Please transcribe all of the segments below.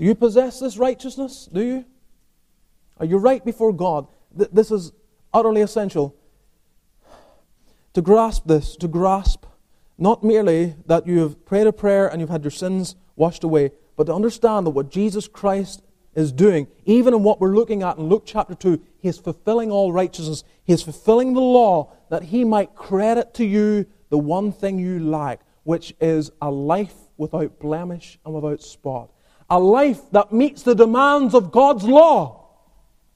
Do you possess this righteousness? Do you? Are you right before God? Th- this is utterly essential. To grasp this, to grasp not merely that you have prayed a prayer and you've had your sins washed away, but to understand that what Jesus Christ is doing, even in what we're looking at in Luke chapter 2, He is fulfilling all righteousness. He is fulfilling the law that He might credit to you the one thing you lack, which is a life without blemish and without spot. A life that meets the demands of God's law.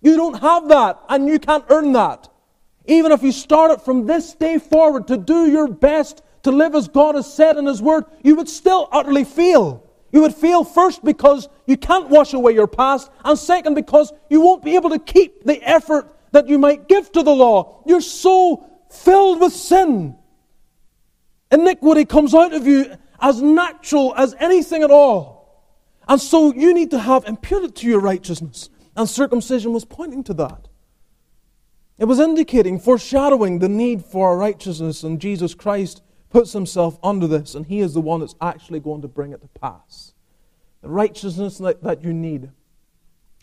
You don't have that, and you can't earn that. Even if you start it from this day forward to do your best to live as God has said in His Word, you would still utterly fail. You would fail first because you can't wash away your past, and second because you won't be able to keep the effort that you might give to the law. You're so filled with sin. Iniquity comes out of you as natural as anything at all. And so you need to have imputed to your righteousness. And circumcision was pointing to that. It was indicating, foreshadowing the need for righteousness, and Jesus Christ puts himself under this, and he is the one that's actually going to bring it to pass. The righteousness that, that you need.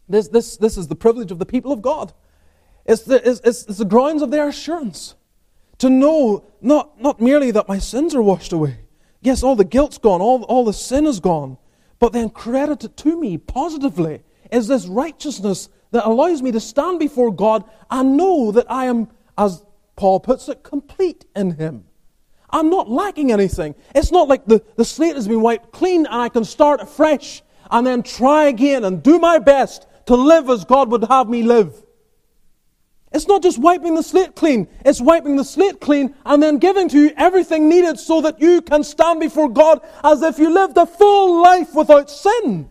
This, this, this is the privilege of the people of God. It's the, it's, it's, it's the grounds of their assurance. To know not, not merely that my sins are washed away. Yes, all the guilt's gone, all, all the sin is gone. But then credited to me positively is this righteousness that allows me to stand before God and know that I am, as Paul puts it, complete in Him. I'm not lacking anything. It's not like the, the slate has been wiped clean and I can start afresh and then try again and do my best to live as God would have me live. It's not just wiping the slate clean, it's wiping the slate clean and then giving to you everything needed so that you can stand before God as if you lived a full life without sin.